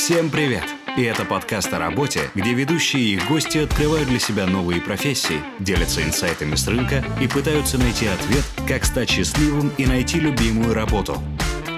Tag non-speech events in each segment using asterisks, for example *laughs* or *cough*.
Всем привет! И это подкаст о работе, где ведущие и гости открывают для себя новые профессии, делятся инсайтами с рынка и пытаются найти ответ, как стать счастливым и найти любимую работу.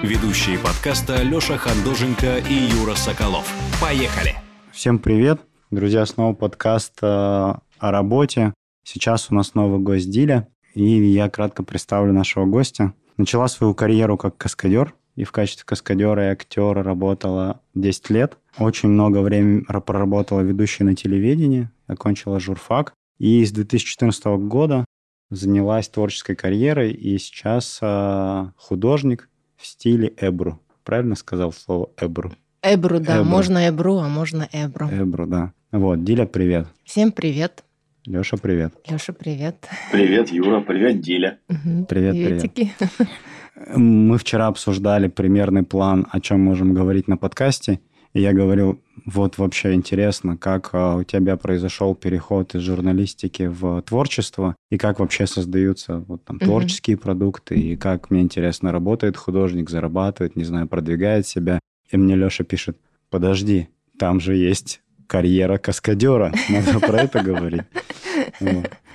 Ведущие подкаста Леша Хандоженко и Юра Соколов. Поехали! Всем привет! Друзья, снова подкаст э, о работе. Сейчас у нас новый гость Диля, и я кратко представлю нашего гостя. Начала свою карьеру как каскадер, и в качестве каскадера и актера работала 10 лет. Очень много времени проработала ведущей на телевидении, окончила журфак. И с 2014 года занялась творческой карьерой, и сейчас э, художник в стиле эбру. Правильно сказал слово эбру? Эбру, да. Эбру. Можно эбру, а можно эбру. Эбру, да. Вот, Диля, привет. Всем привет. Леша, привет. Леша, привет. Привет, Юра, привет, Диля. Мгм. Привет, привет. *laughs* Мы вчера обсуждали примерный план, о чем можем говорить на подкасте. И я говорил, вот вообще интересно, как а, у тебя произошел переход из журналистики в творчество, и как вообще создаются вот там творческие продукты, и как, мне интересно, работает художник, зарабатывает, не знаю, продвигает себя. И мне Леша пишет, подожди, там же есть карьера каскадера, надо про это говорить.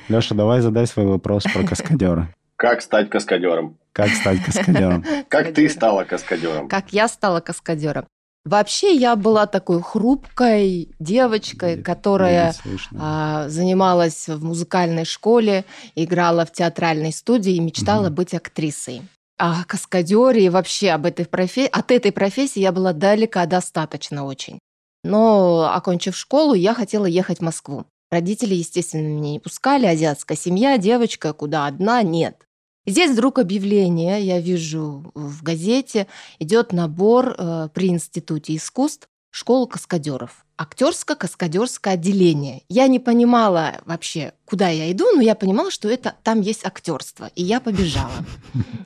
Леша, давай задай свой вопрос про каскадера. Как стать каскадером? Как стать каскадером? *laughs* Как ты стала каскадером? Как я стала каскадером. Вообще я была такой хрупкой девочкой, Не- которая а, занималась в музыкальной школе, играла в театральной студии и мечтала Мгм. быть актрисой. О каскадере и вообще об этой профессии, от этой профессии я была далека достаточно очень. Но, окончив школу, я хотела ехать в Москву. Родители, естественно, меня не пускали. Азиатская семья, девочка, куда одна, нет. Здесь вдруг объявление, я вижу в газете, идет набор э, при Институте искусств школу каскадеров. Актерско-каскадерское отделение. Я не понимала вообще, куда я иду, но я понимала, что это там есть актерство. И я побежала.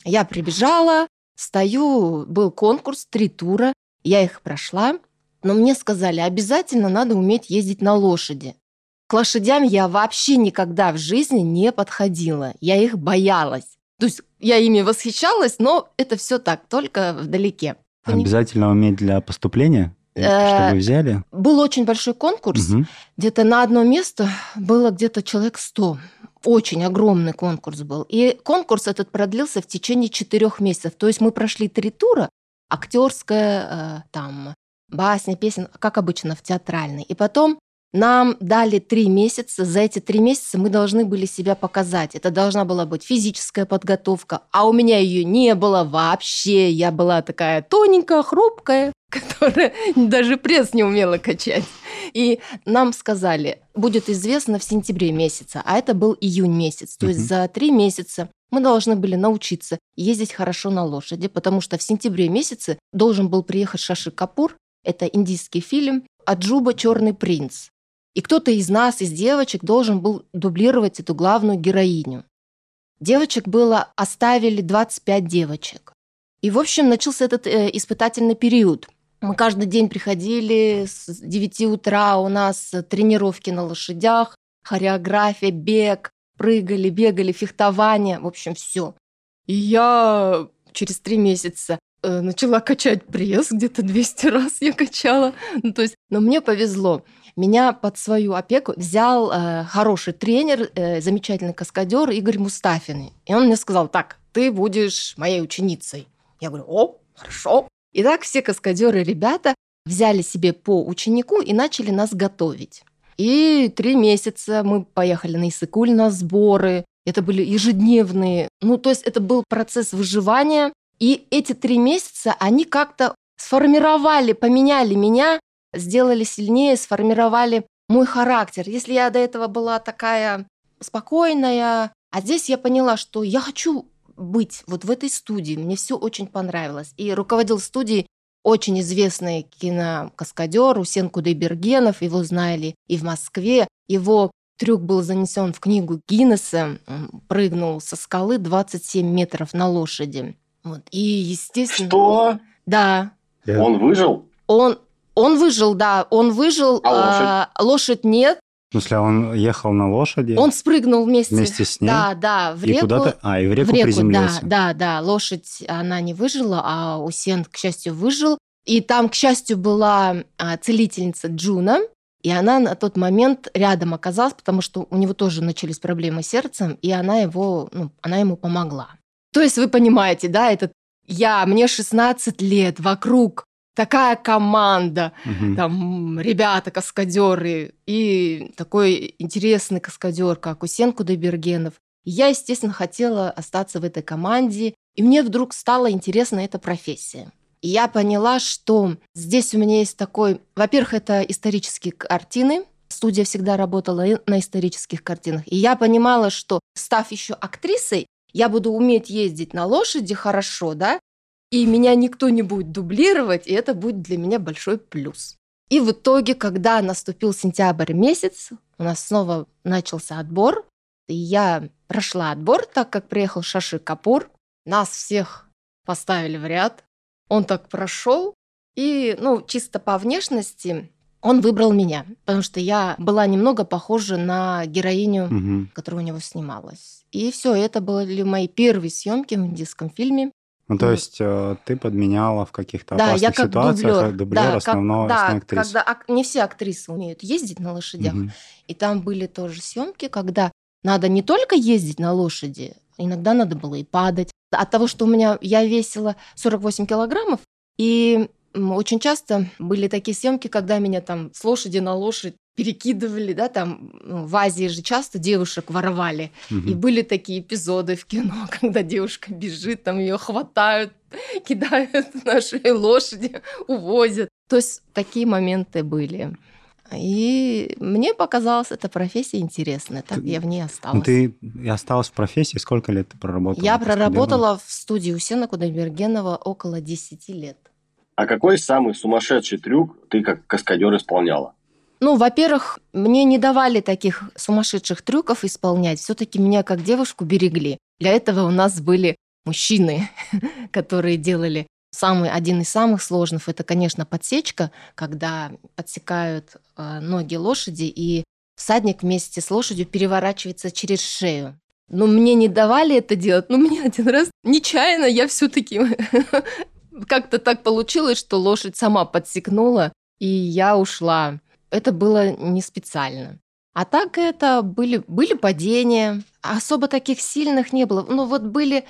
Я прибежала, стою, был конкурс, три тура, я их прошла, но мне сказали, обязательно надо уметь ездить на лошади. К лошадям я вообще никогда в жизни не подходила, я их боялась. То есть я ими восхищалась, но это все так, только вдалеке. Обязательно уметь для поступления, Э, чтобы взяли. Был очень большой конкурс, где-то на одно место было где-то человек 100. Очень огромный конкурс был. И конкурс этот продлился в течение четырех месяцев. То есть мы прошли три тура. Актерская, э, там, басня, песен, как обычно, в театральной. И потом нам дали три месяца. За эти три месяца мы должны были себя показать. Это должна была быть физическая подготовка, а у меня ее не было вообще. Я была такая тоненькая, хрупкая, *laughs* которая даже пресс не умела качать. И нам сказали, будет известно в сентябре месяца, а это был июнь месяц. То есть за три месяца мы должны были научиться ездить хорошо на лошади, потому что в сентябре месяце должен был приехать Шаши Капур, это индийский фильм, Аджуба «Черный принц». И кто-то из нас, из девочек, должен был дублировать эту главную героиню. Девочек было, оставили 25 девочек. И, в общем, начался этот э, испытательный период. Мы каждый день приходили с 9 утра, у нас тренировки на лошадях, хореография, бег, прыгали, бегали, фехтование, в общем, все. И я через три месяца начала качать пресс, где-то 200 раз я качала. Ну, то есть, но мне повезло. Меня под свою опеку взял э, хороший тренер, э, замечательный каскадер Игорь Мустафин. И он мне сказал, так, ты будешь моей ученицей. Я говорю, о, хорошо. И так все каскадеры ребята взяли себе по ученику и начали нас готовить. И три месяца мы поехали на Иссыкуль на сборы. Это были ежедневные. Ну, то есть это был процесс выживания. И эти три месяца они как-то сформировали, поменяли меня, сделали сильнее, сформировали мой характер. Если я до этого была такая спокойная, а здесь я поняла, что я хочу быть вот в этой студии. Мне все очень понравилось. И руководил студией очень известный кинокаскадер Усен Кудайбергенов. Его знали и в Москве. Его трюк был занесен в книгу Гиннесса. Он прыгнул со скалы 27 метров на лошади. Вот. И, естественно... Что? Да. Я- Он выжил? Он, он выжил, да, он выжил. А лошадь? а, лошадь нет. В смысле, он ехал на лошади Он спрыгнул вместе. вместе с ней? Да, да, в и реку. куда-то... А, и в реку, в реку, приземлился. да, да, да. Лошадь, она не выжила, а Усен, к счастью, выжил. И там, к счастью, была а, целительница Джуна, и она на тот момент рядом оказалась, потому что у него тоже начались проблемы с сердцем, и она его, ну, она ему помогла. То есть вы понимаете, да, это я, мне 16 лет, вокруг такая команда, угу. там ребята, каскадеры, и такой интересный каскадер, как Усен Кудайбергенов. Я, естественно, хотела остаться в этой команде, и мне вдруг стала интересна эта профессия. И я поняла, что здесь у меня есть такой... Во-первых, это исторические картины. Студия всегда работала на исторических картинах. И я понимала, что, став еще актрисой, я буду уметь ездить на лошади хорошо, да, и меня никто не будет дублировать, и это будет для меня большой плюс. И в итоге, когда наступил сентябрь месяц, у нас снова начался отбор, и я прошла отбор, так как приехал Шаши Капур, нас всех поставили в ряд, он так прошел, и, ну, чисто по внешности он выбрал меня, потому что я была немного похожа на героиню, угу. которая у него снималась. И все, это были мои первые съемки в индийском фильме. Ну, то есть э, ты подменяла в каких-то да, опасных я как ситуациях дублер, дублер да, основного как, да, актрисы. когда ак- не все актрисы умеют ездить на лошадях. Угу. И там были тоже съемки, когда надо не только ездить на лошади, иногда надо было и падать. От того, что у меня я весила 48 килограммов, и очень часто были такие съемки, когда меня там с лошади на лошадь перекидывали, да, там ну, в Азии же часто девушек воровали. Угу. И были такие эпизоды в кино, *laughs* когда девушка бежит, там ее хватают, *laughs* кидают *laughs* наши лошади, увозят. То есть такие моменты были. И мне показалась эта профессия интересная, так ты, я в ней осталась. Ну, ты осталась в профессии, сколько лет ты проработала? Я проработала в студии Усена Кудайбергенова около 10 лет. А какой самый сумасшедший трюк ты как каскадер исполняла? Ну, во-первых, мне не давали таких сумасшедших трюков исполнять. Все-таки меня как девушку берегли. Для этого у нас были мужчины, *laughs* которые делали Самый, один из самых сложных – это, конечно, подсечка, когда подсекают э, ноги лошади, и всадник вместе с лошадью переворачивается через шею. Но мне не давали это делать, но мне один раз нечаянно я все таки как-то так получилось, что лошадь сама подсекнула, и я ушла. Это было не специально. А так это были, были падения, особо таких сильных не было. Ну вот были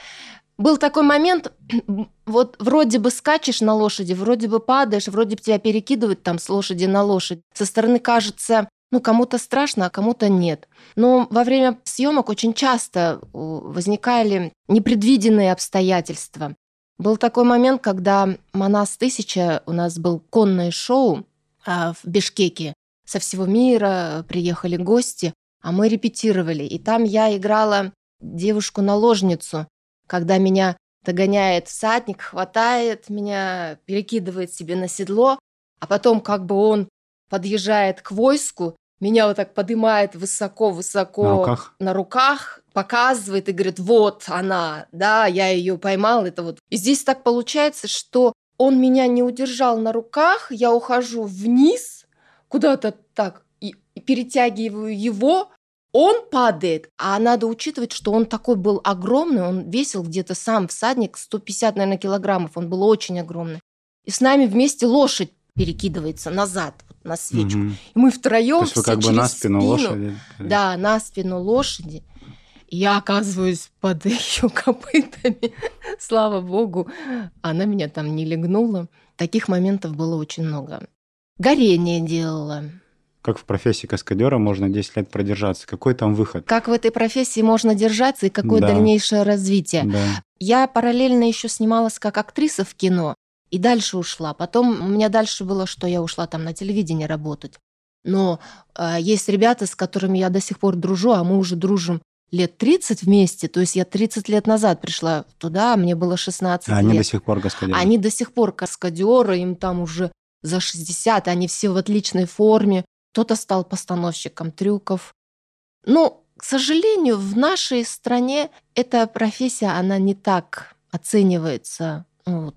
был такой момент, *clears throat* вот вроде бы скачешь на лошади, вроде бы падаешь, вроде бы тебя перекидывают там с лошади на лошадь. Со стороны кажется, ну, кому-то страшно, а кому-то нет. Но во время съемок очень часто возникали непредвиденные обстоятельства. Был такой момент, когда «Манас 1000» у нас был конное шоу а, в Бишкеке. Со всего мира приехали гости, а мы репетировали. И там я играла девушку-наложницу, когда меня догоняет всадник, хватает меня, перекидывает себе на седло, а потом как бы он подъезжает к войску, меня вот так поднимает высоко-высоко на руках. на руках, показывает и говорит, вот она, да, я ее поймал, это вот. И здесь так получается, что он меня не удержал на руках, я ухожу вниз, куда-то так, и, и перетягиваю его, он падает, а надо учитывать, что он такой был огромный, он весил где-то сам всадник 150, наверное, килограммов, он был очень огромный. И с нами вместе лошадь перекидывается назад на свечку. Угу. И мы втроем То есть вы как бы на спину, спину лошади? Да, на спину лошади. И я оказываюсь под *laughs* ее копытами. Слава богу, она меня там не легнула. Таких моментов было очень много. Горение делала как в профессии каскадера можно 10 лет продержаться? Какой там выход? Как в этой профессии можно держаться и какое да. дальнейшее развитие? Да. Я параллельно еще снималась как актриса в кино и дальше ушла. Потом у меня дальше было, что я ушла там на телевидении работать. Но э, есть ребята, с которыми я до сих пор дружу, а мы уже дружим лет 30 вместе. То есть я 30 лет назад пришла туда, а мне было 16 а лет. Они до сих пор каскадеры? Они до сих пор каскадеры, им там уже за 60, они все в отличной форме кто-то стал постановщиком трюков. Но, к сожалению, в нашей стране эта профессия, она не так оценивается, ну вот,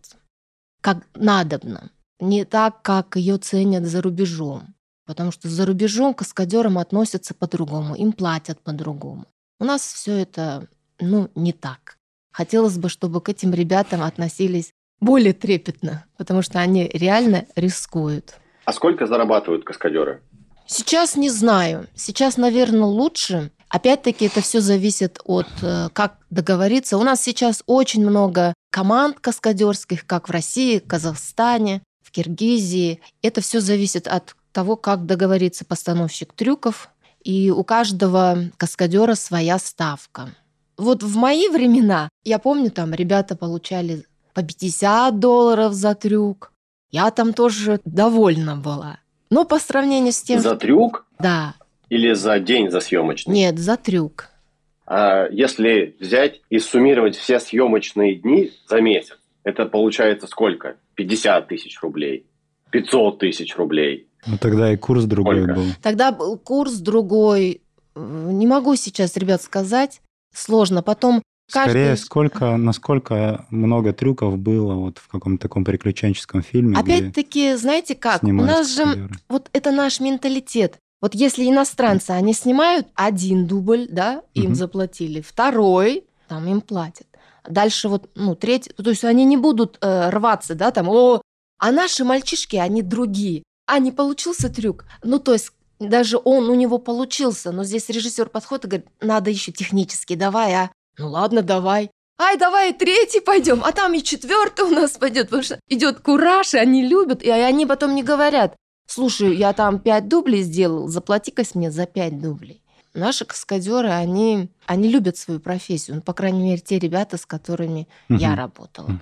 как надобно. Не так, как ее ценят за рубежом. Потому что за рубежом к каскадерам относятся по-другому, им платят по-другому. У нас все это, ну, не так. Хотелось бы, чтобы к этим ребятам относились более трепетно, потому что они реально рискуют. А сколько зарабатывают каскадеры? Сейчас не знаю. Сейчас, наверное, лучше. Опять-таки это все зависит от э, как договориться. У нас сейчас очень много команд каскадерских, как в России, Казахстане, в Киргизии. Это все зависит от того, как договорится постановщик трюков. И у каждого каскадера своя ставка. Вот в мои времена, я помню, там ребята получали по 50 долларов за трюк. Я там тоже довольна была. Но по сравнению с тем... За трюк? Да. Или за день за съемочный? Нет, за трюк. А если взять и суммировать все съемочные дни за месяц, это получается сколько? 50 тысяч рублей, 500 тысяч рублей. Ну тогда и курс другой Сколько? был. Тогда был курс другой. Не могу сейчас, ребят, сказать. Сложно. Потом Скорее, каждый... сколько, насколько много трюков было вот в каком-то таком приключенческом фильме, Опять-таки, знаете как? У нас же вот это наш менталитет. Вот если иностранцы, они снимают один дубль, да, им Мгм. заплатили, второй, там им платят. Дальше вот, ну, третий, то есть они не будут э, рваться, да, там, о, а наши мальчишки, они другие. А, не получился трюк. Ну, то есть даже он у него получился, но здесь режиссер подходит и говорит, надо еще технически, давай, а? Ну ладно, давай. Ай, давай третий пойдем, а там и четвертый у нас пойдет, потому что идет кураж, и они любят, и они потом не говорят, слушай, я там пять дублей сделал, заплати-ка мне за пять дублей. Наши каскадеры, они, они любят свою профессию, ну, по крайней мере, те ребята, с которыми я Мгм. работала.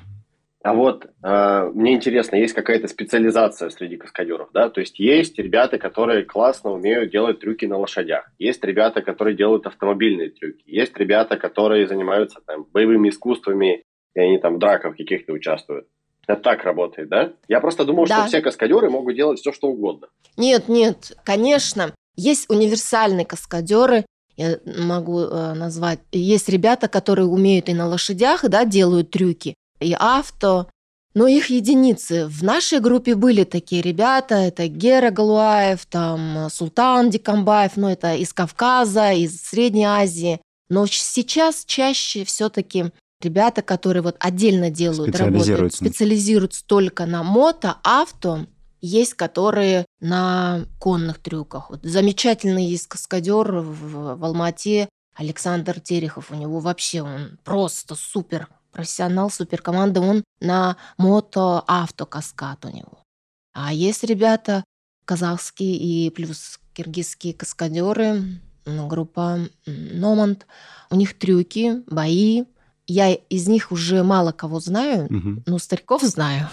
А вот э, мне интересно, есть какая-то специализация среди каскадеров, да? То есть есть ребята, которые классно умеют делать трюки на лошадях, есть ребята, которые делают автомобильные трюки, есть ребята, которые занимаются там боевыми искусствами, и они там в драках каких-то участвуют. Это так работает, да? Я просто думал, Да. что все каскадеры могут делать все, что угодно. Нет, нет, конечно, есть универсальные каскадеры, я могу э, назвать. Есть ребята, которые умеют и на лошадях, да, делают трюки, и авто, но их единицы. В нашей группе были такие ребята, это Гера Галуаев, там э, Султан Дикамбаев, ну это из Кавказа, из Средней Азии. Но сейчас чаще все-таки ребята, которые вот отдельно делают, работают, Специализируются. только на мото, авто, есть которые на конных трюках. Вот замечательный есть каскадер в, в Алмате Александр Терехов. У него вообще он просто супер профессионал, супер команда. Он на мото авто каскад у него. А есть ребята казахские и плюс киргизские каскадеры, группа Номанд. У них трюки, бои. Я из них уже мало кого знаю, Мгм. но стариков знаю.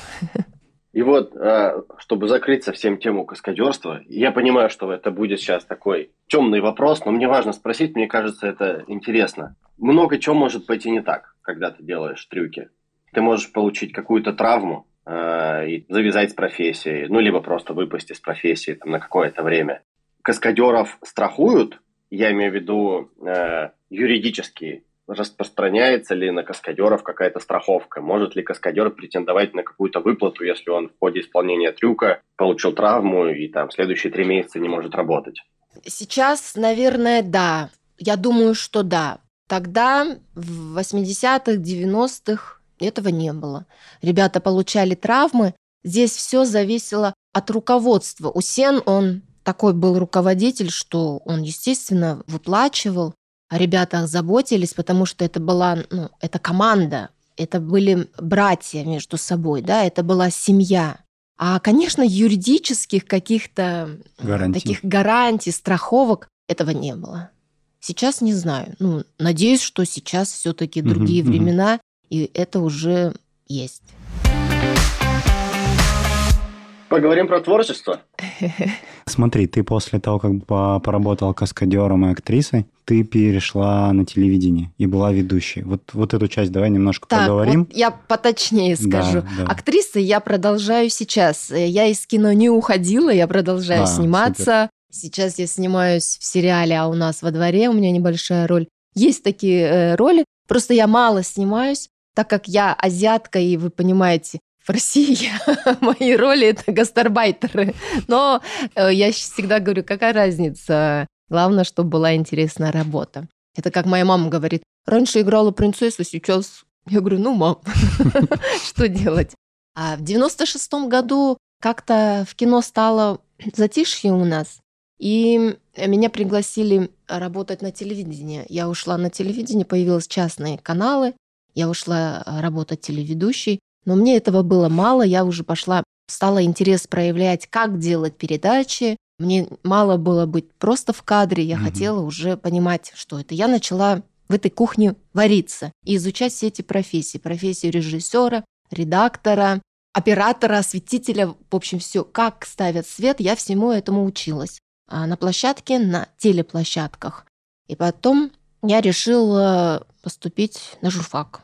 И вот, э, чтобы закрыть совсем тему каскадерства, я понимаю, что это будет сейчас такой темный вопрос, но мне важно спросить, мне кажется, это интересно. Много чего может пойти не так, когда ты делаешь трюки. Ты можешь получить какую-то травму э, и завязать с профессией, ну, либо просто выпасть из профессии там, на какое-то время. Каскадеров страхуют, я имею в виду э, юридически, распространяется ли на каскадеров какая-то страховка? Может ли каскадер претендовать на какую-то выплату, если он в ходе исполнения трюка получил травму и там следующие три месяца не может работать? Сейчас, наверное, да. Я думаю, что да. Тогда, в 80-х, 90-х, этого не было. Ребята получали травмы. Здесь все зависело от руководства. Усен, он такой был руководитель, что он, естественно, выплачивал. О ребятах заботились, потому что это была, ну, это команда, это были братья между собой, да, это была семья. А, конечно, юридических каких-то э, Гарантий. таких гарантий, страховок этого не было. Сейчас не знаю. Ну, надеюсь, что сейчас все-таки другие мгм. времена, и это уже есть. Поговорим про творчество. Смотри, ты после того, как по- поработала каскадером и актрисой, ты перешла на телевидение и была ведущей. Вот, вот эту часть давай немножко Так, поговорим. вот я поточнее Да, скажу. да. Актрисой я продолжаю сейчас. Я из кино не уходила, я продолжаю А, сниматься. Сейчас я снимаюсь в сериале «А у нас во дворе», у меня небольшая роль. Есть такие э, роли, просто я мало снимаюсь, так как я азиатка, и вы понимаете, в России *laughs* мои роли это гастарбайтеры. Но э, я всегда говорю, какая разница? Главное, чтобы была интересная работа. Это как моя мама говорит, раньше играла принцессу, сейчас Я говорю, ну, мам, *laughs* что делать? А в 96-м году как-то в кино стало затишье у нас, и меня пригласили работать на телевидении. Я ушла на телевидение, появились частные каналы, я ушла работать телеведущей, но мне этого было мало, я уже пошла, стала интерес проявлять, как делать передачи. Мне мало было быть просто в кадре, я угу. хотела уже понимать, что это. Я начала в этой кухне вариться и изучать все эти профессии. Профессию режиссера, редактора, оператора, осветителя, в общем, все, как ставят свет, я всему этому училась. А на площадке, на телеплощадках. И потом я решила поступить на журфак.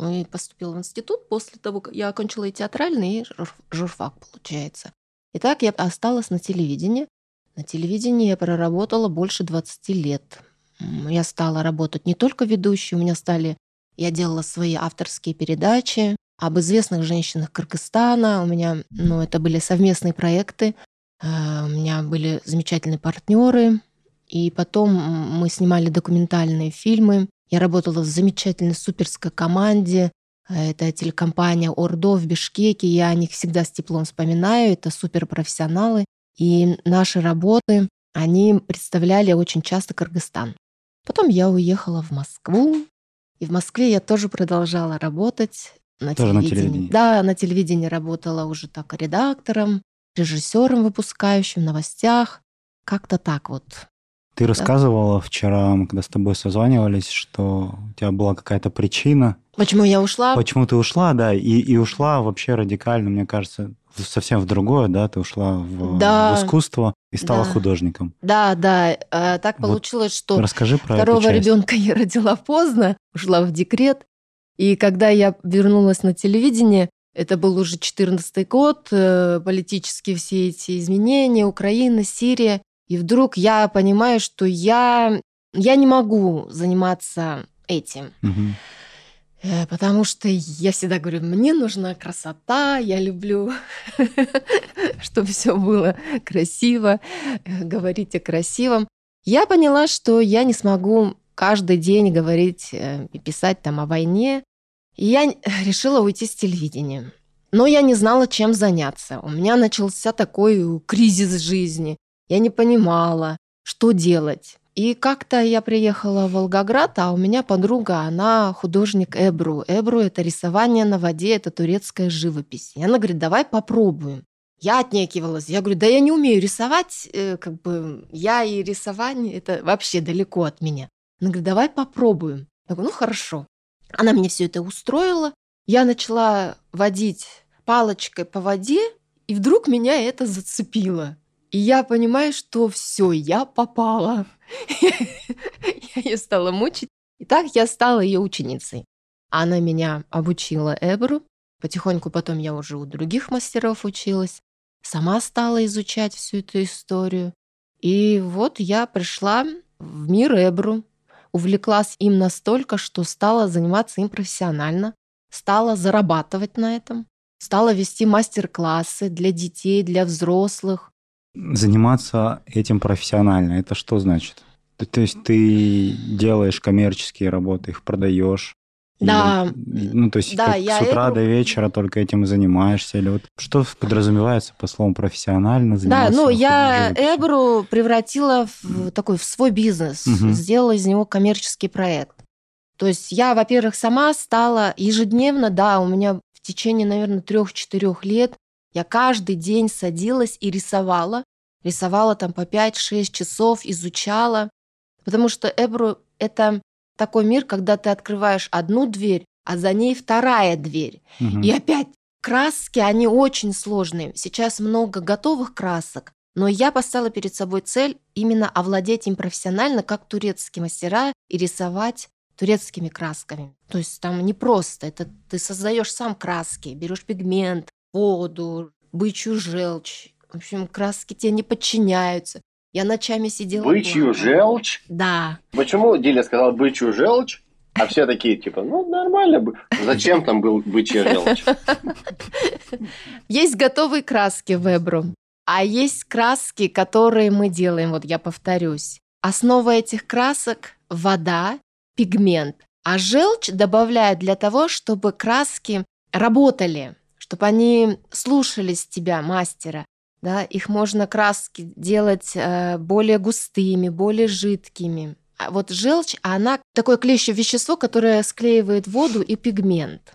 И поступила в институт после того, как я окончила и театральный, и журфак, получается. И так я осталась на телевидении. На телевидении я проработала больше 20 лет. Я стала работать не только ведущей, у меня стали... Я делала свои авторские передачи об известных женщинах Кыргызстана. У меня, ну, это были совместные проекты. Э, у меня были замечательные партнеры. И потом мы снимали документальные фильмы. Я работала в замечательной суперской команде. Это телекомпания Ордо в Бишкеке. Я о них всегда с теплом вспоминаю. Это суперпрофессионалы. И наши работы, они представляли очень часто Кыргызстан. Потом я уехала в Москву, и в Москве я тоже продолжала работать на тоже телевидении. на телевидении. Да, на телевидении работала уже так редактором, режиссером выпускающим, в новостях. Как-то так вот. Ты да. рассказывала вчера, когда с тобой созванивались, что у тебя была какая-то причина. Почему я ушла? Почему ты ушла, да, и, и ушла вообще радикально, мне кажется, совсем в другое, да, ты ушла в, да, в искусство и стала да. художником. Да, да, а, так вот получилось, что расскажи про второго ребенка я родила поздно, ушла в декрет, и когда я вернулась на телевидение, это был уже 14 год, э, политические все эти изменения, Украина, Сирия, и вдруг я понимаю, что я, я не могу заниматься этим. Угу. Потому что я всегда говорю, мне нужна красота, я люблю, *laughs* чтобы все было красиво, э, говорить о красивом. Я поняла, что я не смогу каждый день говорить э, и писать там о войне. И я решила уйти с телевидения. Но я не знала, чем заняться. У меня начался такой кризис жизни. Я не понимала, что делать. И как-то я приехала в Волгоград, а у меня подруга, она художник Эбру. Эбру — это рисование на воде, это турецкая живопись. И она говорит, давай попробуем. Я отнекивалась. Я говорю, да я не умею рисовать, э, как бы я и рисование, это вообще далеко от меня. Она говорит, давай попробуем. Я говорю, ну хорошо. Она мне все это устроила. Я начала водить палочкой по воде, и вдруг меня это зацепило. И я понимаю, что все, я попала. *laughs* Я ее стала мучить. И так я стала ее ученицей. Она меня обучила Эбру. Потихоньку потом я уже у других мастеров училась. Сама стала изучать всю эту историю. И вот я пришла в мир Эбру, увлеклась им настолько, что стала заниматься им профессионально, стала зарабатывать на этом, стала вести мастер-классы для детей, для взрослых, заниматься этим профессионально, это что значит? То есть ты делаешь коммерческие работы, их продаешь. Да. И, ну, то есть да, я с утра это... до вечера только этим и занимаешься? Или вот что подразумевается по словам профессионально заниматься? Да, ну я Эбру превратила в такой в свой бизнес, угу. сделала из него коммерческий проект. То есть я, во-первых, сама стала ежедневно, да, у меня в течение, наверное, трех-четырех лет я каждый день садилась и рисовала. Рисовала там по 5-6 часов, изучала. Потому что Эбру — это такой мир, когда ты открываешь одну дверь, а за ней вторая дверь. Угу. И опять краски, они очень сложные. Сейчас много готовых красок, но я поставила перед собой цель именно овладеть им профессионально, как турецкие мастера, и рисовать турецкими красками. То есть там не просто, это ты создаешь сам краски, берешь пигмент, воду, бычью желчь. В общем, краски тебе не подчиняются. Я ночами сидела... Бычью желчь? Да. Почему Диля сказала бычью желчь? А все такие, типа, ну, нормально. бы. Зачем там был бычья желчь? *laughs* Есть готовые краски в Эбру, а есть краски, которые мы делаем, вот я повторюсь. Основа этих красок – вода, пигмент. А желчь добавляют для того, чтобы краски работали, чтобы они слушались тебя, мастера. Да, их можно краски делать э, более густыми, более жидкими. А вот желчь, она такое клеющее вещество, которое склеивает воду и пигмент.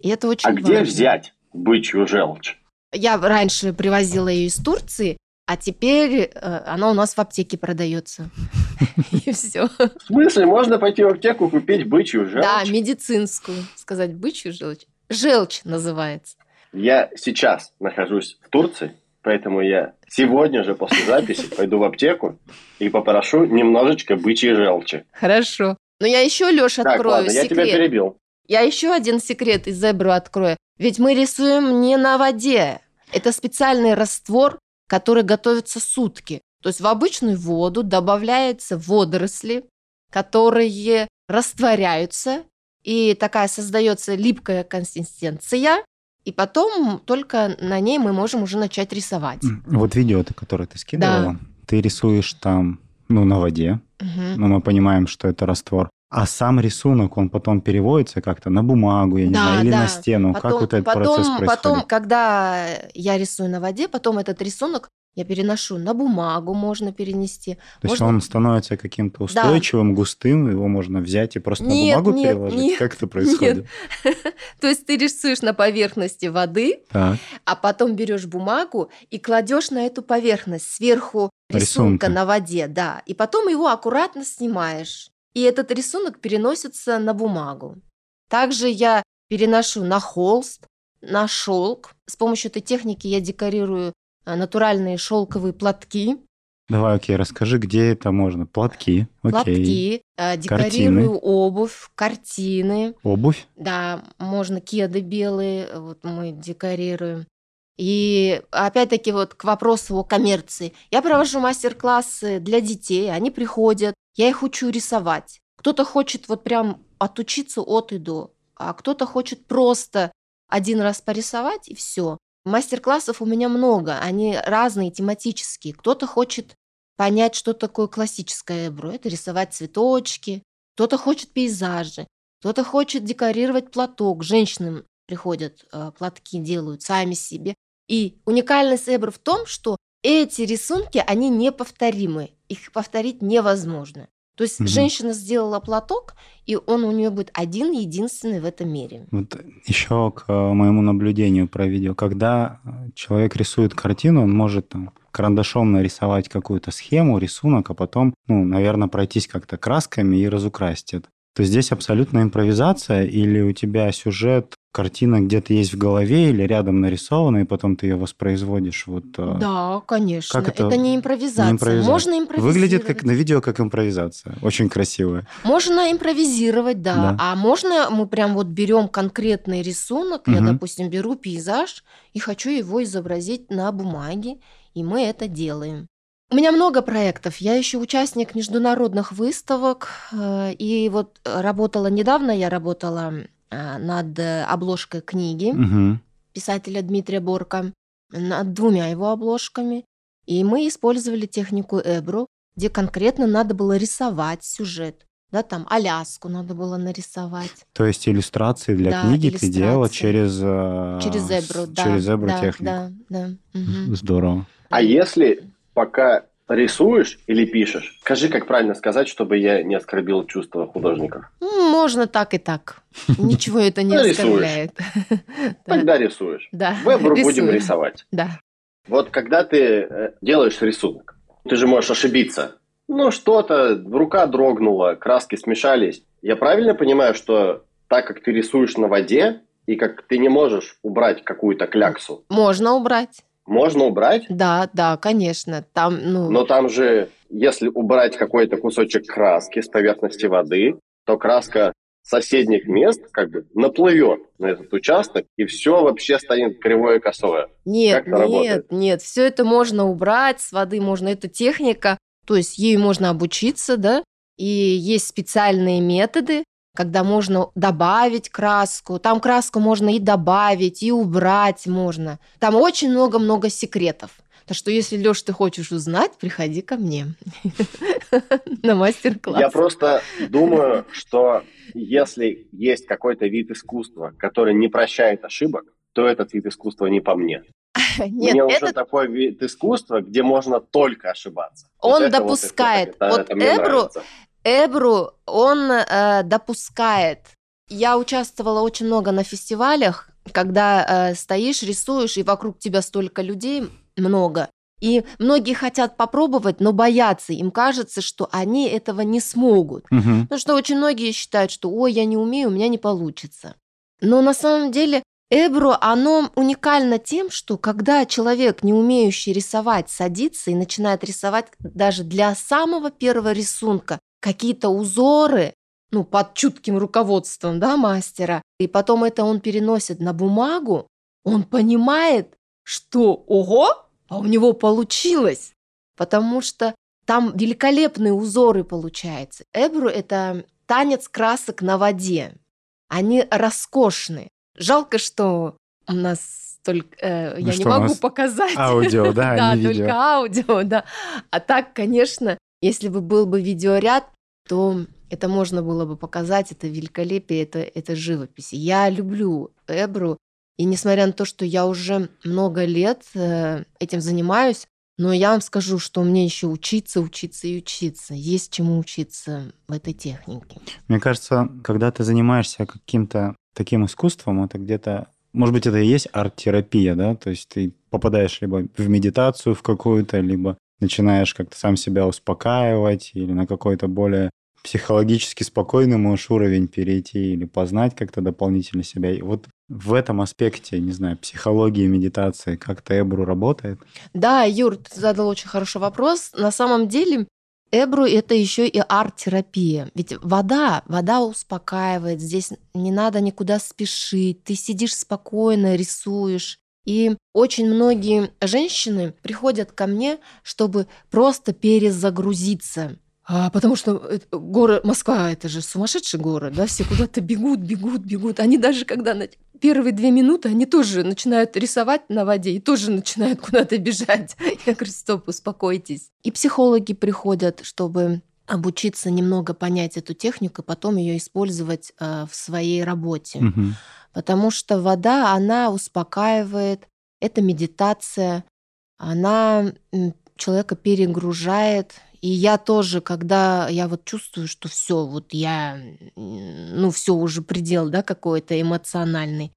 И это очень А важно. где взять бычью желчь? Я раньше привозила ее из Турции, а теперь э, она у нас в аптеке продается. *laughs* И все. В смысле, можно пойти в аптеку купить бычью желчь? Да, медицинскую. Сказать бычью желчь. Желчь называется. Я сейчас нахожусь в Турции, поэтому я сегодня же после записи пойду в аптеку и попрошу немножечко бычьей желчи. Хорошо. Но я еще, Леш, Так, открою ладно, я тебя секрет. перебил. Я еще один секрет из зебру открою. Ведь мы рисуем не на воде. Это специальный раствор, который готовится сутки. То есть в обычную воду добавляются водоросли, которые растворяются, и такая создается липкая консистенция, и потом только на ней мы можем уже начать рисовать. Вот видео-то, которое ты скидывала, ты рисуешь там, ну, на воде, Мгм. но мы понимаем, что это раствор. А сам рисунок, он потом переводится как-то на бумагу, я не Да, знаю, или да. на стену. как вот этот процесс происходит? Потом, когда я рисую на воде, потом этот рисунок я переношу на бумагу, можно перенести. То есть можно- он становится каким-то устойчивым, густым, его можно взять и просто Нет, на бумагу нет, переложить? нет, как это происходит? *laughs* То есть ты рисуешь на поверхности воды, Так. а потом берешь бумагу и кладешь на эту поверхность сверху рисунка Рисунка. на воде, да. И потом его аккуратно снимаешь. И этот рисунок переносится на бумагу. Также я переношу на холст, на шелк. С помощью этой техники я декорирую натуральные шелковые платки. Давай, окей, расскажи, где это можно. Платки, окей. Платки, а, декорирую обувь, картины. Обувь. Да, можно кеды белые, вот мы декорируем. И опять-таки вот к вопросу о коммерции. Я провожу мастер-классы для детей, они приходят, я их учу рисовать. Кто-то хочет вот прям отучиться от и до, а кто-то хочет просто один раз порисовать и все. Мастер-классов у меня много, они разные, тематические. Кто-то хочет понять, что такое классическое эбро. Это рисовать цветочки. Кто-то хочет пейзажи. Кто-то хочет декорировать платок. Женщинам приходят, э, платки делают сами себе. И уникальность эбро в том, что эти рисунки, они неповторимы. Их повторить невозможно. То есть Мгм. женщина сделала платок, и он у нее будет один, единственный в этом мире. Вот еще к э, моему наблюдению про видео. Когда э, человек рисует картину, он может там карандашом нарисовать какую-то схему, рисунок, а потом, ну, наверное, пройтись как-то красками и разукрасить это. То есть здесь абсолютно импровизация, или у тебя сюжет, картина где-то есть в голове или рядом нарисована, и потом ты ее воспроизводишь. Вот, э, Да, конечно. Как это, это не импровизация. не импровизация? Можно импровизировать. Выглядит как на видео как импровизация. Очень красивая. Можно импровизировать, да. Да. А можно мы прям вот берем конкретный рисунок, я, Мгм. допустим, беру пейзаж и хочу его изобразить на бумаге, и мы это делаем. У меня много проектов. Я еще участник международных выставок. э, И вот э, работала недавно, я работала над э, обложкой книги Мгм. писателя Дмитрия Борка, над двумя его обложками. И мы использовали технику Эбру, где конкретно надо было рисовать сюжет. Да, там Аляску надо было нарисовать. То есть иллюстрации для Да, книги ты делала иллюстрации. через... э, Через с- Эбру, да. Через Эбру да, технику. Да, да. мгм. Здорово. А если пока рисуешь или пишешь, скажи, как правильно сказать, чтобы я не оскорбил чувства художников. Можно так и так. Ничего это не оскорбляет. Да, *laughs* Тогда рисуешь. Да. В Эбру будем рисовать. Да. Вот когда ты э, делаешь рисунок, ты же можешь ошибиться. Ну, что-то, рука дрогнула, краски смешались. Я правильно понимаю, что так как ты рисуешь на воде, и как ты не можешь убрать какую-то кляксу, Можно убрать. Можно убрать, Да, да, конечно. Там, ну, но там же, если убрать какой-то кусочек краски с поверхности воды, то краска соседних мест как бы наплывет на этот участок, и все вообще станет кривое и косое. Нет, нет, работает? нет, все это можно убрать с воды, можно, это техника, то есть ею можно обучиться, да, и есть специальные методы, когда можно добавить краску, там краску можно и добавить, и убрать можно. Там очень много-много секретов. Так что если, Леш, ты хочешь узнать, приходи ко мне *laughs* на мастер-класс. Я просто думаю, что если есть какой-то вид искусства, который не прощает ошибок, то этот вид искусства не по мне. *laughs* Нет, мне уже такой вид искусства, где можно только ошибаться. Он вот допускает. Вот, это, вот это Эбру, Эбру, он э, допускает. Я участвовала очень много на фестивалях, когда э, стоишь, рисуешь, и вокруг тебя столько людей много. И многие хотят попробовать, но боятся. Им кажется, что они этого не смогут. Угу. Потому что очень многие считают, что ой, я не умею, у меня не получится. Но на самом деле Эбро, оно уникально тем, что когда человек, не умеющий рисовать, садится и начинает рисовать даже для самого первого рисунка какие-то узоры, ну, под чутким руководством, да, мастера, и потом это он переносит на бумагу, он понимает, что, ого, а у него получилось, потому что там великолепные узоры получаются. Эбру – это танец красок на воде. Они роскошны. Жалко, что у нас только... Э, ну я не могу показать. Аудио, да, *laughs* Да, только аудио, да. А так, конечно, если бы был бы видеоряд, то это можно было бы показать, это великолепие, это, это живопись. Я люблю Эбру, и несмотря на то, что я уже много лет э, этим занимаюсь, но я вам скажу, что мне еще учиться, учиться и учиться. Есть чему учиться в этой технике. Мне кажется, когда ты занимаешься каким-то таким искусством, это где-то, может быть, это и есть арт-терапия, да? То есть ты попадаешь либо в медитацию в какую-то, либо начинаешь как-то сам себя успокаивать или на какой-то более психологически спокойный можешь уровень перейти или познать как-то дополнительно себя. И вот в этом аспекте, не знаю, психологии, медитации, как-то Эбру работает? Да, Юр, ты задал очень хороший вопрос. На самом деле Эбру – это еще и арт-терапия. Ведь вода, вода успокаивает, здесь не надо никуда спешить, ты сидишь спокойно, рисуешь. И очень многие женщины приходят ко мне, чтобы просто перезагрузиться – а, потому что город Москва это же сумасшедший город, да, все куда-то бегут, бегут, бегут. Они даже когда на первые две минуты, они тоже начинают рисовать на воде и тоже начинают куда-то бежать. *laughs* Я говорю, стоп, успокойтесь. И психологи приходят, чтобы обучиться немного понять эту технику, и потом ее использовать э, в своей работе. Угу. Потому что вода, она успокаивает, это медитация, она человека перегружает, и я тоже, когда я вот чувствую, что все, вот я, ну, все уже предел, да, какой-то эмоциональный,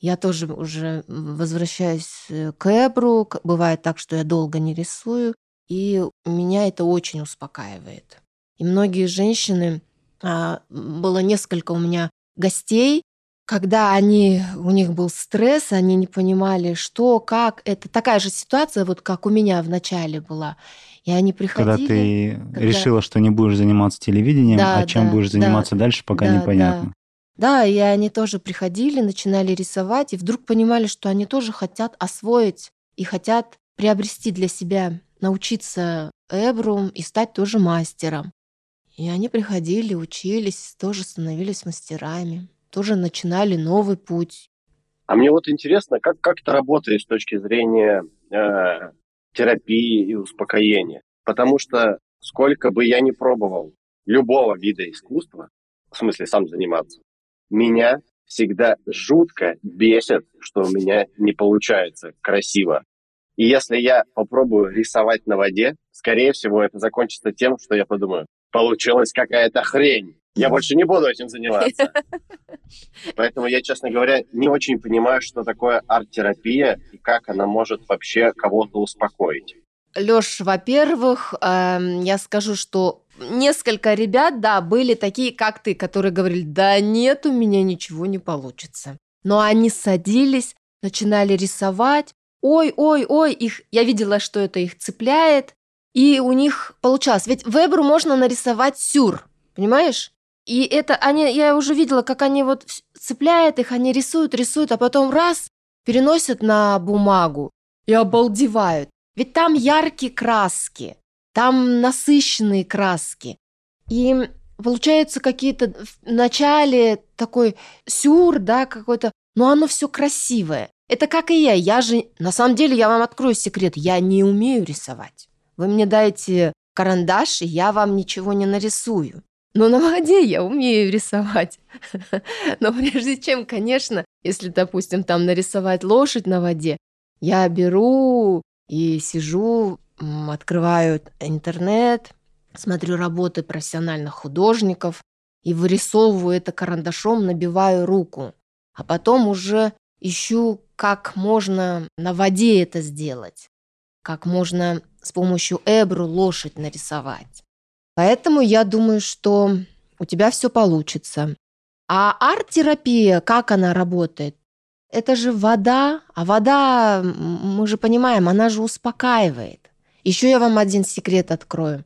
я тоже уже возвращаюсь э, к Эбру. Бывает так, что я долго не рисую, и меня это очень успокаивает. И многие женщины, а, было несколько у меня гостей, когда они, у них был стресс, они не понимали, что, как. Это такая же ситуация, вот как у меня в начале была. И они приходили... Когда ты когда... решила, что не будешь заниматься телевидением, да, а чем да, будешь заниматься да, дальше, пока да, непонятно. Да. да, и они тоже приходили, начинали рисовать, и вдруг понимали, что они тоже хотят освоить и хотят приобрести для себя, научиться эбру и стать тоже мастером. И они приходили, учились, тоже становились мастерами, тоже начинали новый путь. А мне вот интересно, как, как это работает с точки зрения э, терапии и успокоения. Потому что сколько бы я ни пробовал любого вида искусства, в смысле сам заниматься, меня всегда жутко бесит, что у меня не получается красиво. И если я попробую рисовать на воде, скорее всего, это закончится тем, что я подумаю, получилась какая-то хрень. Я больше не буду этим заниматься. *laughs* Поэтому я, честно говоря, не очень понимаю, что такое арт-терапия и как она может вообще кого-то успокоить. Лёш, во-первых, эм, я скажу, что несколько ребят, да, были такие, как ты, которые говорили, да нет, у меня ничего не получится. Но они садились, начинали рисовать, ой, ой, ой, их, я видела, что это их цепляет, и у них получалось. Ведь в Эбру можно нарисовать сюр, понимаешь? И это они, я уже видела, как они вот цепляют их, они рисуют, рисуют, а потом раз, переносят на бумагу и обалдевают. Ведь там яркие краски, там насыщенные краски. И получается какие-то в начале такой сюр, да, какой-то, но оно все красивое. Это как и я. Я же, на самом деле, я вам открою секрет, я не умею рисовать. Вы мне дайте карандаш, и я вам ничего не нарисую. Но на воде я умею рисовать. *laughs* Но прежде чем, конечно, если, допустим, там нарисовать лошадь на воде, я беру и сижу, открываю интернет, смотрю работы профессиональных художников и вырисовываю это карандашом, набиваю руку. А потом уже ищу, как можно на воде это сделать, как можно с помощью эбру лошадь нарисовать. Поэтому я думаю, что у тебя все получится. А арт-терапия, как она работает? Это же вода, а вода, мы же понимаем, она же успокаивает. Еще я вам один секрет открою.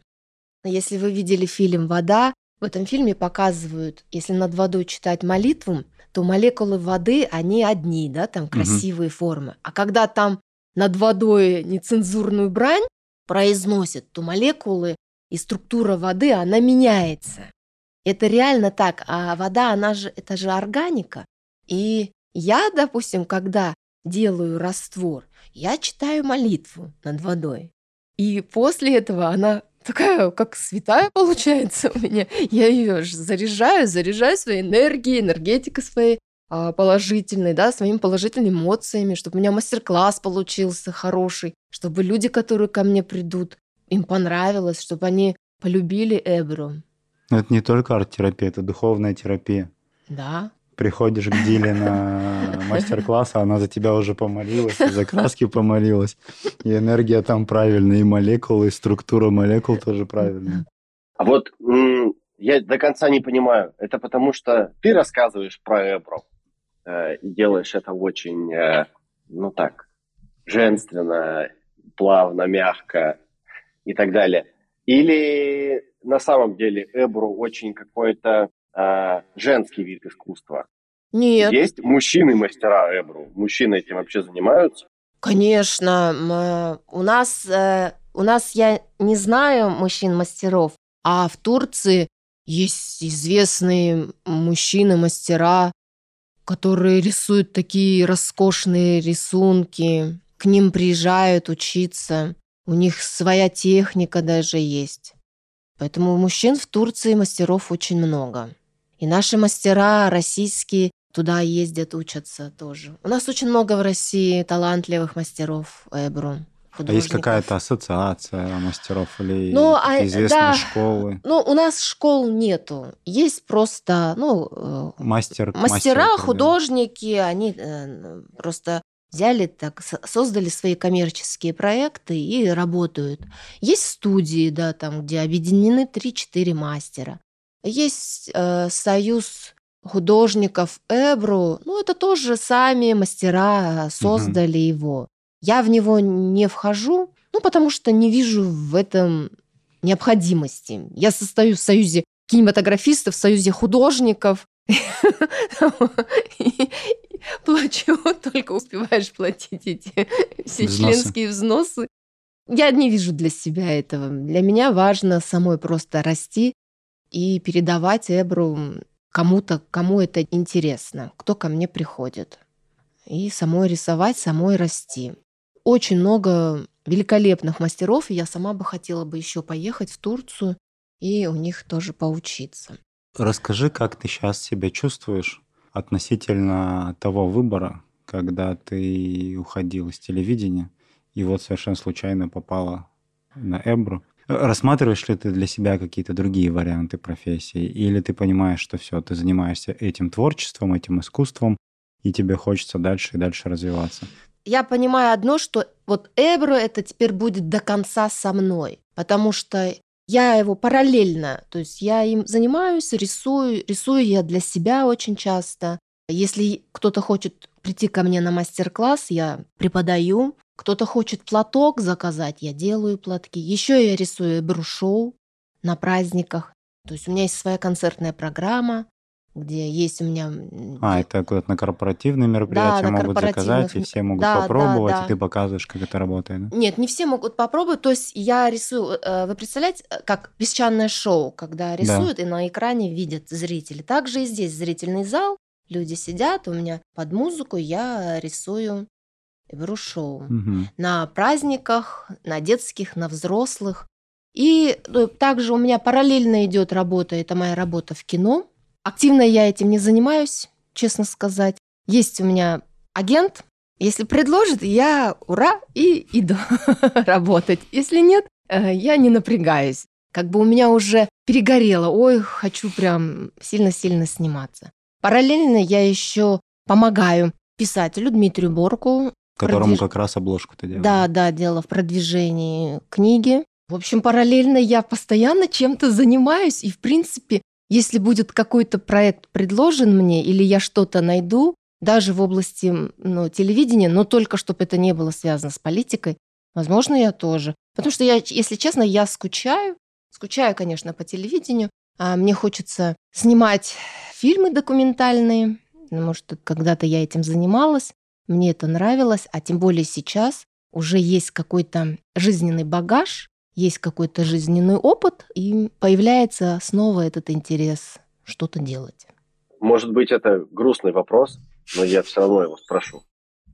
Если вы видели фильм «Вода», в этом фильме показывают, если над водой читать молитву, то молекулы воды, они одни, да, там красивые угу. формы. А когда там над водой нецензурную брань произносят, то молекулы и структура воды, она меняется. Это реально так. А вода, она же, это же органика. И я, допустим, когда делаю раствор, я читаю молитву над водой. И после этого она такая, как святая получается у меня. Я ее заряжаю, заряжаю своей энергией, энергетикой своей а, положительной, да, своими положительными эмоциями, чтобы у меня мастер-класс получился хороший, чтобы люди, которые ко мне придут, им понравилось, чтобы они полюбили Эбру. Это не только арт-терапия, это духовная терапия. Да. Приходишь к Диле на *laughs* мастер-класс, а она за тебя уже помолилась, за краски помолилась. И энергия там правильная, и молекулы, и структура молекул тоже правильная. А вот я до конца не понимаю. Это потому что ты рассказываешь про Эбру э, и делаешь это очень, э, ну так, женственно, плавно, мягко и так далее. Или на самом деле Эбру очень какой-то э, женский вид искусства? Нет. Есть мужчины-мастера Эбру? Мужчины этим вообще занимаются? Конечно. У нас, э, у нас я не знаю мужчин-мастеров, а в Турции есть известные мужчины-мастера, которые рисуют такие роскошные рисунки. К ним приезжают учиться. У них своя техника даже есть. Поэтому мужчин в Турции мастеров очень много. И наши мастера российские туда ездят, учатся тоже. У нас очень много в России талантливых мастеров Эбру. А есть какая-то ассоциация мастеров или ну, а, известные да, школы? *laughs* Ну, у нас школ нету. Есть просто, ну, э, мастер, мастера, мастер, художники, они э, просто взяли так, создали свои коммерческие проекты и работают. Есть студии, да, там, где объединены 3-4 мастера. Есть э, союз художников Эбру, ну, это тоже сами мастера создали угу. его. Я в него не вхожу, ну, потому что не вижу в этом необходимости. Я состою в союзе кинематографистов, в союзе художников, *laughs* *laughs* плачу, только успеваешь платить эти все взносы. членские взносы. Я не вижу для себя этого. Для меня важно самой просто расти и передавать Эбру кому-то, кому это интересно, кто ко мне приходит. И самой рисовать, самой расти. Очень много великолепных мастеров, и я сама бы хотела бы еще поехать в Турцию и у них тоже поучиться. Расскажи, как ты сейчас себя чувствуешь относительно того выбора, когда ты уходил из телевидения и вот совершенно случайно попала на Эбру. Рассматриваешь ли ты для себя какие-то другие варианты профессии? Или ты понимаешь, что все, ты занимаешься этим творчеством, этим искусством, и тебе хочется дальше и дальше развиваться? Я понимаю одно, что вот Эбро это теперь будет до конца со мной, потому что я его параллельно, то есть я им занимаюсь, рисую, рисую я для себя очень часто. Если кто-то хочет прийти ко мне на мастер-класс, я преподаю. Кто-то хочет платок заказать, я делаю платки. Еще я рисую брушоу на праздниках. То есть у меня есть своя концертная программа где есть у меня... А, это куда-то на корпоративные мероприятия да, могут заказать, и все могут да, попробовать, да, да. и ты показываешь, как это работает. Да? Нет, не все могут попробовать. То есть я рисую... Э, вы представляете, э, как песчаное шоу, когда рисуют, да. и на экране видят зрители. Также и здесь зрительный зал, люди сидят, у меня под музыку я рисую и беру шоу. Мгм. На праздниках, на детских, на взрослых. И э, также у меня параллельно идет работа, это моя работа в кино. Активно я этим не занимаюсь, честно сказать. Есть у меня агент. Если предложит, я ура и иду *laughs* работать. Если нет, э, я не напрягаюсь. Как бы у меня уже перегорело. Ой, хочу прям сильно-сильно сниматься. Параллельно я еще помогаю писателю Дмитрию Борку. Которому Продвиж- как раз обложку ты делаешь. Да, да, дело в продвижении книги. В общем, параллельно я постоянно чем-то занимаюсь, и, в принципе, если будет какой-то проект предложен мне, или я что-то найду, даже в области ну, телевидения, но только чтобы это не было связано с политикой, возможно, я тоже. Потому что я, если честно, я скучаю. Скучаю, конечно, по телевидению. А мне хочется снимать фильмы документальные, потому что когда-то я этим занималась. Мне это нравилось, а тем более сейчас уже есть какой-то жизненный багаж, есть какой-то жизненный опыт, и появляется снова этот интерес что-то делать. Может быть, это грустный вопрос, но я все равно его спрошу.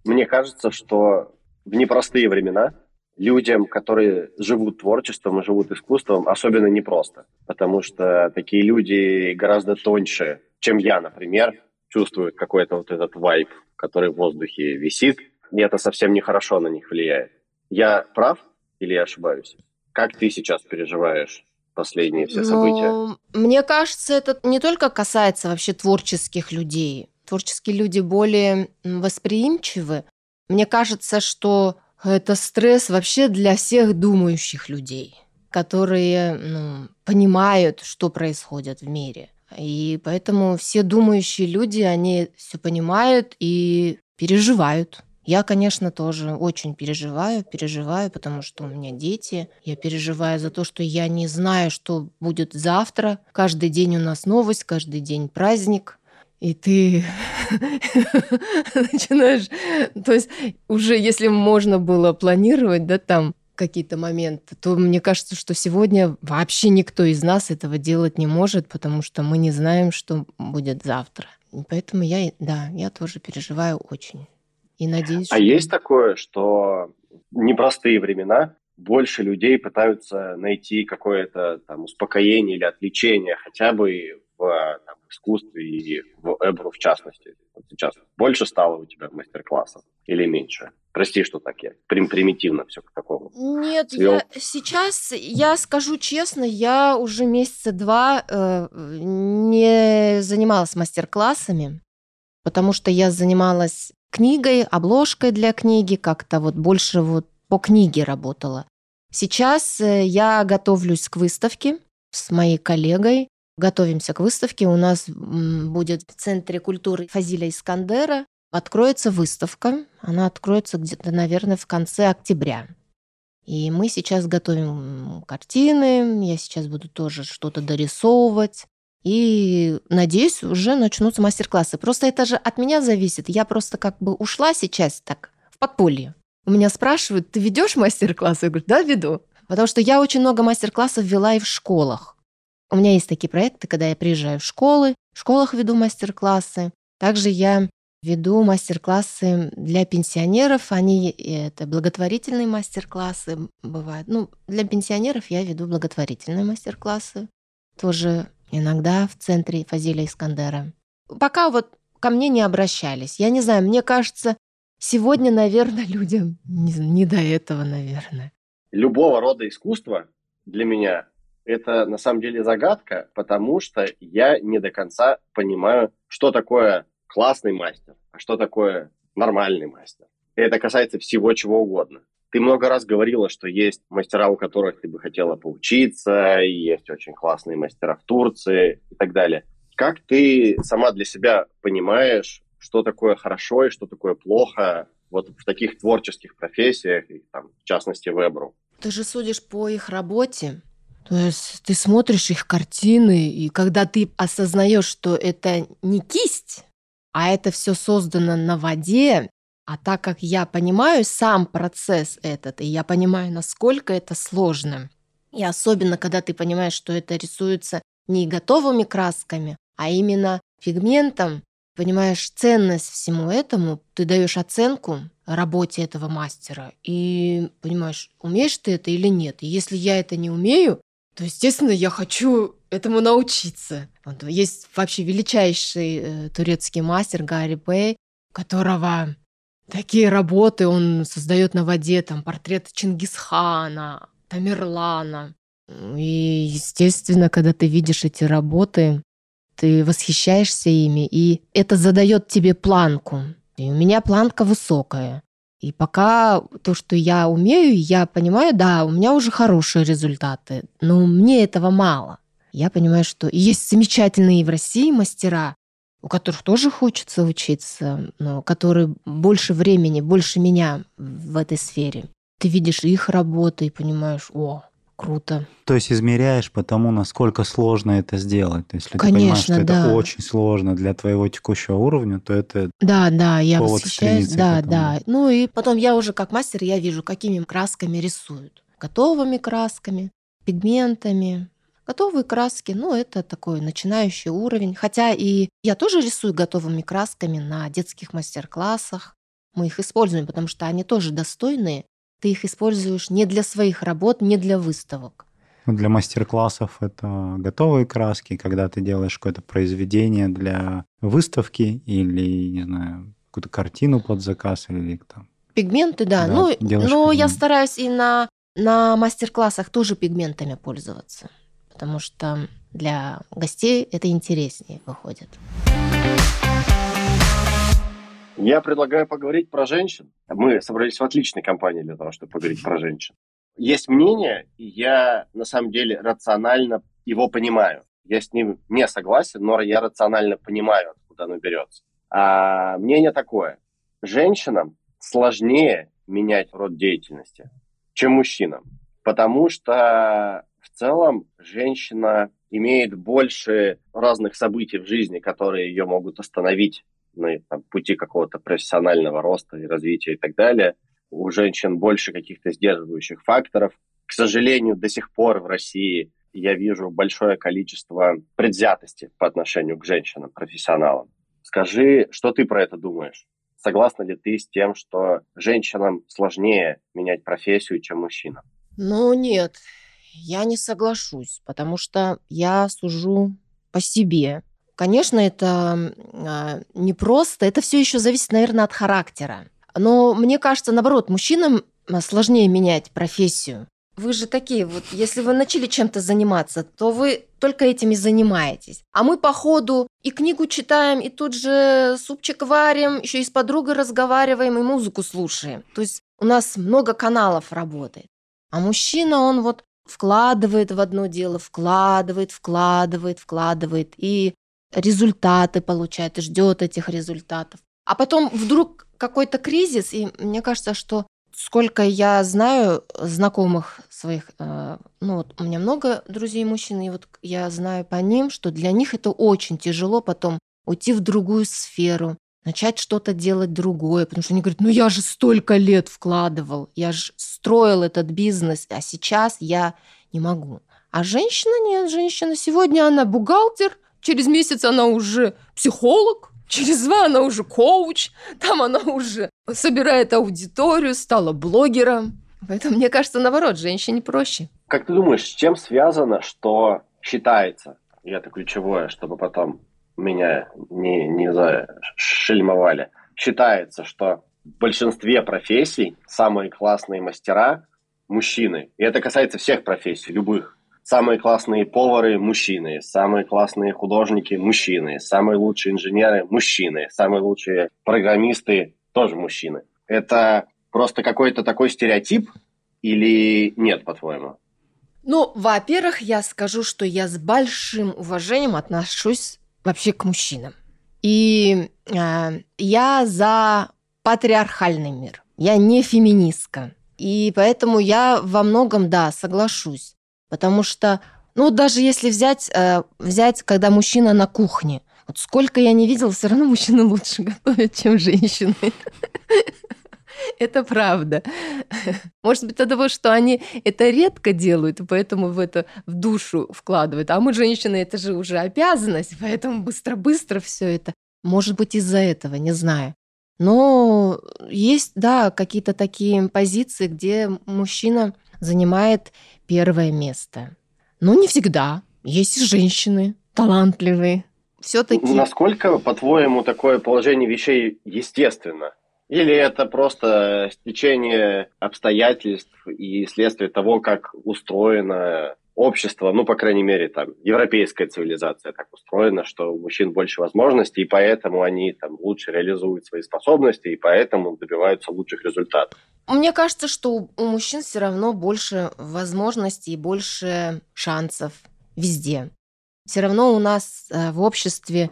Мне кажется, что в непростые времена людям, которые живут творчеством и живут искусством, особенно непросто, потому что такие люди гораздо тоньше, чем я, например, чувствуют какой-то вот этот вайб, который в воздухе висит, и это совсем нехорошо на них влияет. Я прав или я ошибаюсь? Как ты сейчас переживаешь последние все события? Но мне кажется, это не только касается вообще творческих людей. Творческие люди более восприимчивы. Мне кажется, что это стресс вообще для всех думающих людей, которые ну, понимают, что происходит в мире. И поэтому все думающие люди, они все понимают и переживают. Я, конечно, тоже очень переживаю, переживаю, потому что у меня дети. Я переживаю за то, что я не знаю, что будет завтра. Каждый день у нас новость, каждый день праздник. И ты *laughs* начинаешь... То есть уже если можно было планировать, да, там какие-то моменты, то мне кажется, что сегодня вообще никто из нас этого делать не может, потому что мы не знаем, что будет завтра. И поэтому я, да, я тоже переживаю очень. И надеюсь, А что- есть такое, что непростые времена больше людей пытаются найти какое-то там успокоение или отвлечение хотя бы в там, искусстве и в Эбру в частности. Вот сейчас больше стало у тебя мастер-классов или меньше? Прости, что так я прим- примитивно все к такому. Нет, свел. я сейчас, я скажу честно, я уже месяца два э, не занималась мастер-классами, потому что я занималась книгой, обложкой для книги, как-то вот больше вот по книге работала. Сейчас э, я готовлюсь к выставке с моей коллегой. Готовимся к выставке. У нас будет в Центре культуры Фазиля Искандера. Откроется выставка. Она откроется где-то, наверное, в конце октября. И мы сейчас готовим картины. Я сейчас буду тоже что-то дорисовывать. И, надеюсь, уже начнутся мастер-классы. Просто это же от меня зависит. Я просто как бы ушла сейчас так в подполье. У меня спрашивают, ты ведешь мастер-классы? Я говорю, да, веду. Потому что я очень много мастер-классов вела и в школах. У меня есть такие проекты, когда я приезжаю в школы, в школах веду мастер-классы. Также я веду мастер-классы для пенсионеров. Они э, это благотворительные мастер-классы бывают. Ну, для пенсионеров я веду благотворительные мастер-классы. Тоже иногда в центре Фазиля Искандера. Пока вот ко мне не обращались. Я не знаю, мне кажется, сегодня, наверное, *laughs* людям не, не до этого, наверное. Любого рода искусство для меня это на самом деле загадка, потому что я не до конца понимаю, что такое классный мастер, а что такое нормальный мастер. И это касается всего чего угодно. Ты много раз говорила, что есть мастера, у которых ты бы хотела поучиться, есть очень классные мастера в Турции и так далее. Как ты сама для себя понимаешь, что такое хорошо и что такое плохо вот в таких творческих профессиях, и, там, в частности, в Эбру? Ты же судишь по их работе. То есть ты смотришь их картины, и когда ты осознаешь, что это не кисть, а это все создано на воде, а так как я понимаю сам процесс этот, и я понимаю, насколько это сложно, и особенно, когда ты понимаешь, что это рисуется не готовыми красками, а именно пигментом, понимаешь ценность всему этому, ты даешь оценку работе этого мастера. И понимаешь, умеешь ты это или нет. И если я это не умею, то, естественно, я хочу этому научиться. Вот есть вообще величайший э, турецкий мастер Гарри Бэй, которого такие работы он создает на воде, там портрет Чингисхана, Тамерлана. И, естественно, когда ты видишь эти работы, ты восхищаешься ими, и это задает тебе планку. И у меня планка высокая. И пока то, что я умею, я понимаю, да, у меня уже хорошие результаты, но мне этого мало. Я понимаю, что есть замечательные в России мастера, у которых тоже хочется учиться, но которые больше времени, больше меня в этой сфере. Ты видишь их работы и понимаешь, о, круто. То есть измеряешь по тому, насколько сложно это сделать. То есть, если Конечно, ты понимаешь, что да. это очень сложно для твоего текущего уровня, то это Да, да, я Повод восхищаюсь. Да, да. Ну и потом я уже как мастер, я вижу, какими красками рисуют. Готовыми красками, пигментами. Готовые краски, ну, это такой начинающий уровень. Хотя и я тоже рисую готовыми красками на детских мастер-классах. Мы их используем, потому что они тоже достойные. Ты их используешь не для своих работ, не для выставок. ну, для мастер-классов это готовые краски, когда ты делаешь какое-то произведение для выставки или, не знаю, какую-то картину под заказ или там. Пигменты, да. Да, ну, но я пигмент. стараюсь и на, на мастер-классах тоже пигментами пользоваться, потому что для гостей это интереснее выходит. Я предлагаю поговорить про женщин. Мы собрались в отличной компании для того, чтобы поговорить про женщин. Есть мнение, и я на самом деле рационально его понимаю. Я с ним не согласен, но я рационально понимаю, откуда оно берется. А мнение такое. Женщинам сложнее менять род деятельности, чем мужчинам. Потому что целом женщина имеет больше разных событий в жизни, которые ее могут остановить на там, пути какого-то профессионального роста и развития и так далее. У женщин больше каких-то сдерживающих факторов. К сожалению, до сих пор в России я вижу большое количество предвзятости по отношению к женщинам, профессионалам. Скажи, что ты про это думаешь? Согласна ли ты с тем, что женщинам сложнее менять профессию, чем мужчинам? Ну нет, я не соглашусь, потому что я сужу по себе. Конечно, это а, непросто, это все еще зависит, наверное, от характера. Но мне кажется, наоборот, мужчинам а, сложнее менять профессию. Вы же такие вот, если вы начали чем-то заниматься, то вы только этим и занимаетесь. А мы по ходу и книгу читаем, и тут же супчик варим, еще и с подругой разговариваем, и музыку слушаем. То есть у нас много каналов работает. А мужчина, он вот вкладывает в одно дело, вкладывает, вкладывает, вкладывает, и результаты получает, и ждет этих результатов. А потом вдруг какой-то кризис, и мне кажется, что сколько я знаю знакомых своих, э, ну вот у меня много друзей мужчин, и вот я знаю по ним, что для них это очень тяжело потом уйти в другую сферу, начать что-то делать другое, потому что они говорят, ну я же столько лет вкладывал, я же строил этот бизнес, а сейчас я не могу. А женщина нет, женщина сегодня она бухгалтер, через месяц она уже психолог, через два она уже коуч, там она уже собирает аудиторию, стала блогером. Поэтому, мне кажется, наоборот, женщине проще. Как ты думаешь, с чем связано, что считается, и это ключевое, чтобы потом меня не, не зашельмовали, считается, что в большинстве профессий самые классные мастера – мужчины. И это касается всех профессий, любых. Самые классные повары – мужчины, самые классные художники – мужчины, самые лучшие инженеры – мужчины, самые лучшие программисты – тоже мужчины. Это просто какой-то такой стереотип или нет, по-твоему? Ну, во-первых, я скажу, что я с большим уважением отношусь вообще к мужчинам. И э, я за патриархальный мир. Я не феминистка. И поэтому я во многом, да, соглашусь. Потому что, ну, даже если взять, э, взять, когда мужчина на кухне, вот сколько я не видела, все равно мужчины лучше *laughs* готовят, чем женщины. *laughs* Это правда. *laughs* Может быть, от того, что они это редко делают, и поэтому в это в душу вкладывают. А мы, женщины, это же уже обязанность, *laughs* поэтому быстро-быстро все это. Может быть, из-за этого, не знаю. Но есть, да, какие-то такие позиции, где мужчина занимает первое место. Но не всегда. Есть и женщины талантливые. Все-таки... Насколько, по-твоему, такое положение вещей естественно? Или это просто стечение обстоятельств и следствие того, как устроено общество, ну, по крайней мере, там, европейская цивилизация так устроена, что у мужчин больше возможностей, и поэтому они там лучше реализуют свои способности, и поэтому добиваются лучших результатов. Мне кажется, что у мужчин все равно больше возможностей и больше шансов везде. Все равно у нас э, в обществе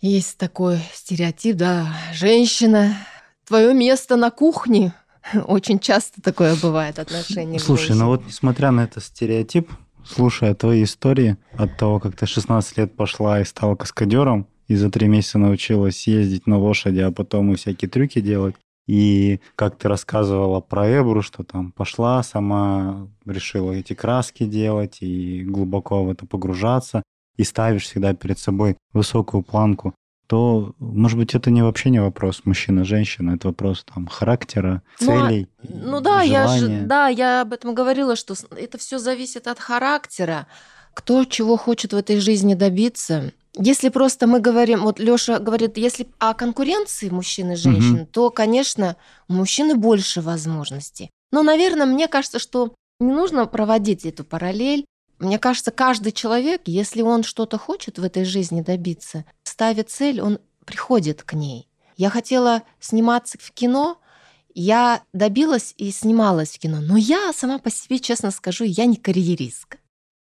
есть такой стереотип, да, женщина, твое место на кухне. *laughs* Очень часто такое бывает отношение. Слушай, ну вот несмотря на этот стереотип, слушая твои истории от того, как ты 16 лет пошла и стала каскадером, и за три месяца научилась ездить на лошади, а потом и всякие трюки делать. И как ты рассказывала про Эбру, что там пошла, сама решила эти краски делать и глубоко в это погружаться, и ставишь всегда перед собой высокую планку то, может быть, это не вообще не вопрос мужчина-женщина, это вопрос там характера, целей. Ну, ну да, я же, да, я об этом говорила, что это все зависит от характера, кто чего хочет в этой жизни добиться. Если просто мы говорим, вот Лёша говорит, если о конкуренции мужчин и женщин, угу. то, конечно, у мужчины больше возможностей. Но, наверное, мне кажется, что не нужно проводить эту параллель. Мне кажется, каждый человек, если он что-то хочет в этой жизни добиться, ставит цель, он приходит к ней. Я хотела сниматься в кино, я добилась и снималась в кино, но я сама по себе, честно скажу, я не карьеристка.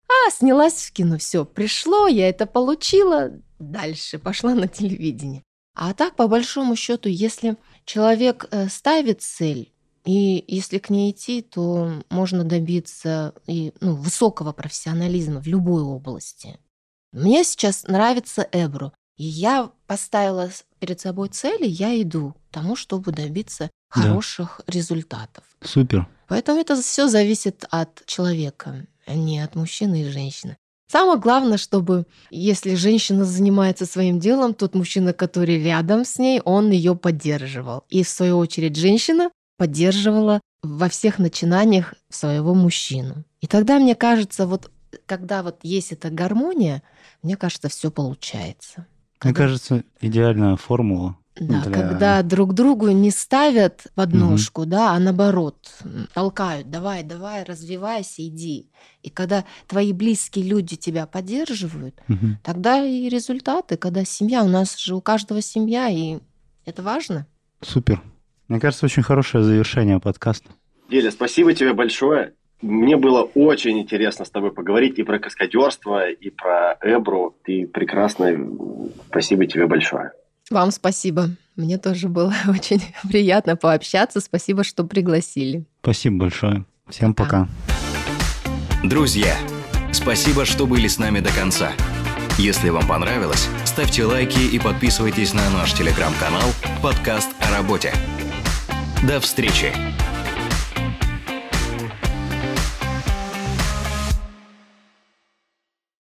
А, снялась в кино, все, пришло, я это получила, дальше пошла на телевидение. А так, по большому счету, если человек э, ставит цель, и если к ней идти, то можно добиться и, ну, высокого профессионализма в любой области. Мне сейчас нравится Эбру. И я поставила перед собой цели, я иду к тому, чтобы добиться хороших да. результатов. Супер. Поэтому это все зависит от человека, а не от мужчины и женщины. Самое главное, чтобы если женщина занимается своим делом, тот мужчина, который рядом с ней, он ее поддерживал. И в свою очередь женщина поддерживала во всех начинаниях своего мужчину. И тогда, мне кажется, вот когда вот есть эта гармония, мне кажется, все получается. Мне кажется, идеальная формула. Да, для... когда друг другу не ставят подножку, угу. да, а наоборот толкают, давай, давай, развивайся, иди. И когда твои близкие люди тебя поддерживают, угу. тогда и результаты, когда семья, у нас же у каждого семья, и это важно. Супер. Мне кажется, очень хорошее завершение подкаста. Деля, спасибо тебе большое. Мне было очень интересно с тобой поговорить и про каскадерство, и про Эбру. Ты прекрасная. Спасибо тебе большое. Вам спасибо. Мне тоже было *laughs* очень приятно пообщаться. Спасибо, что пригласили. Спасибо большое. Всем пока. Друзья, спасибо, что были с нами до конца. Если вам понравилось, ставьте лайки и подписывайтесь на наш телеграм-канал «Подкаст о работе». До встречи!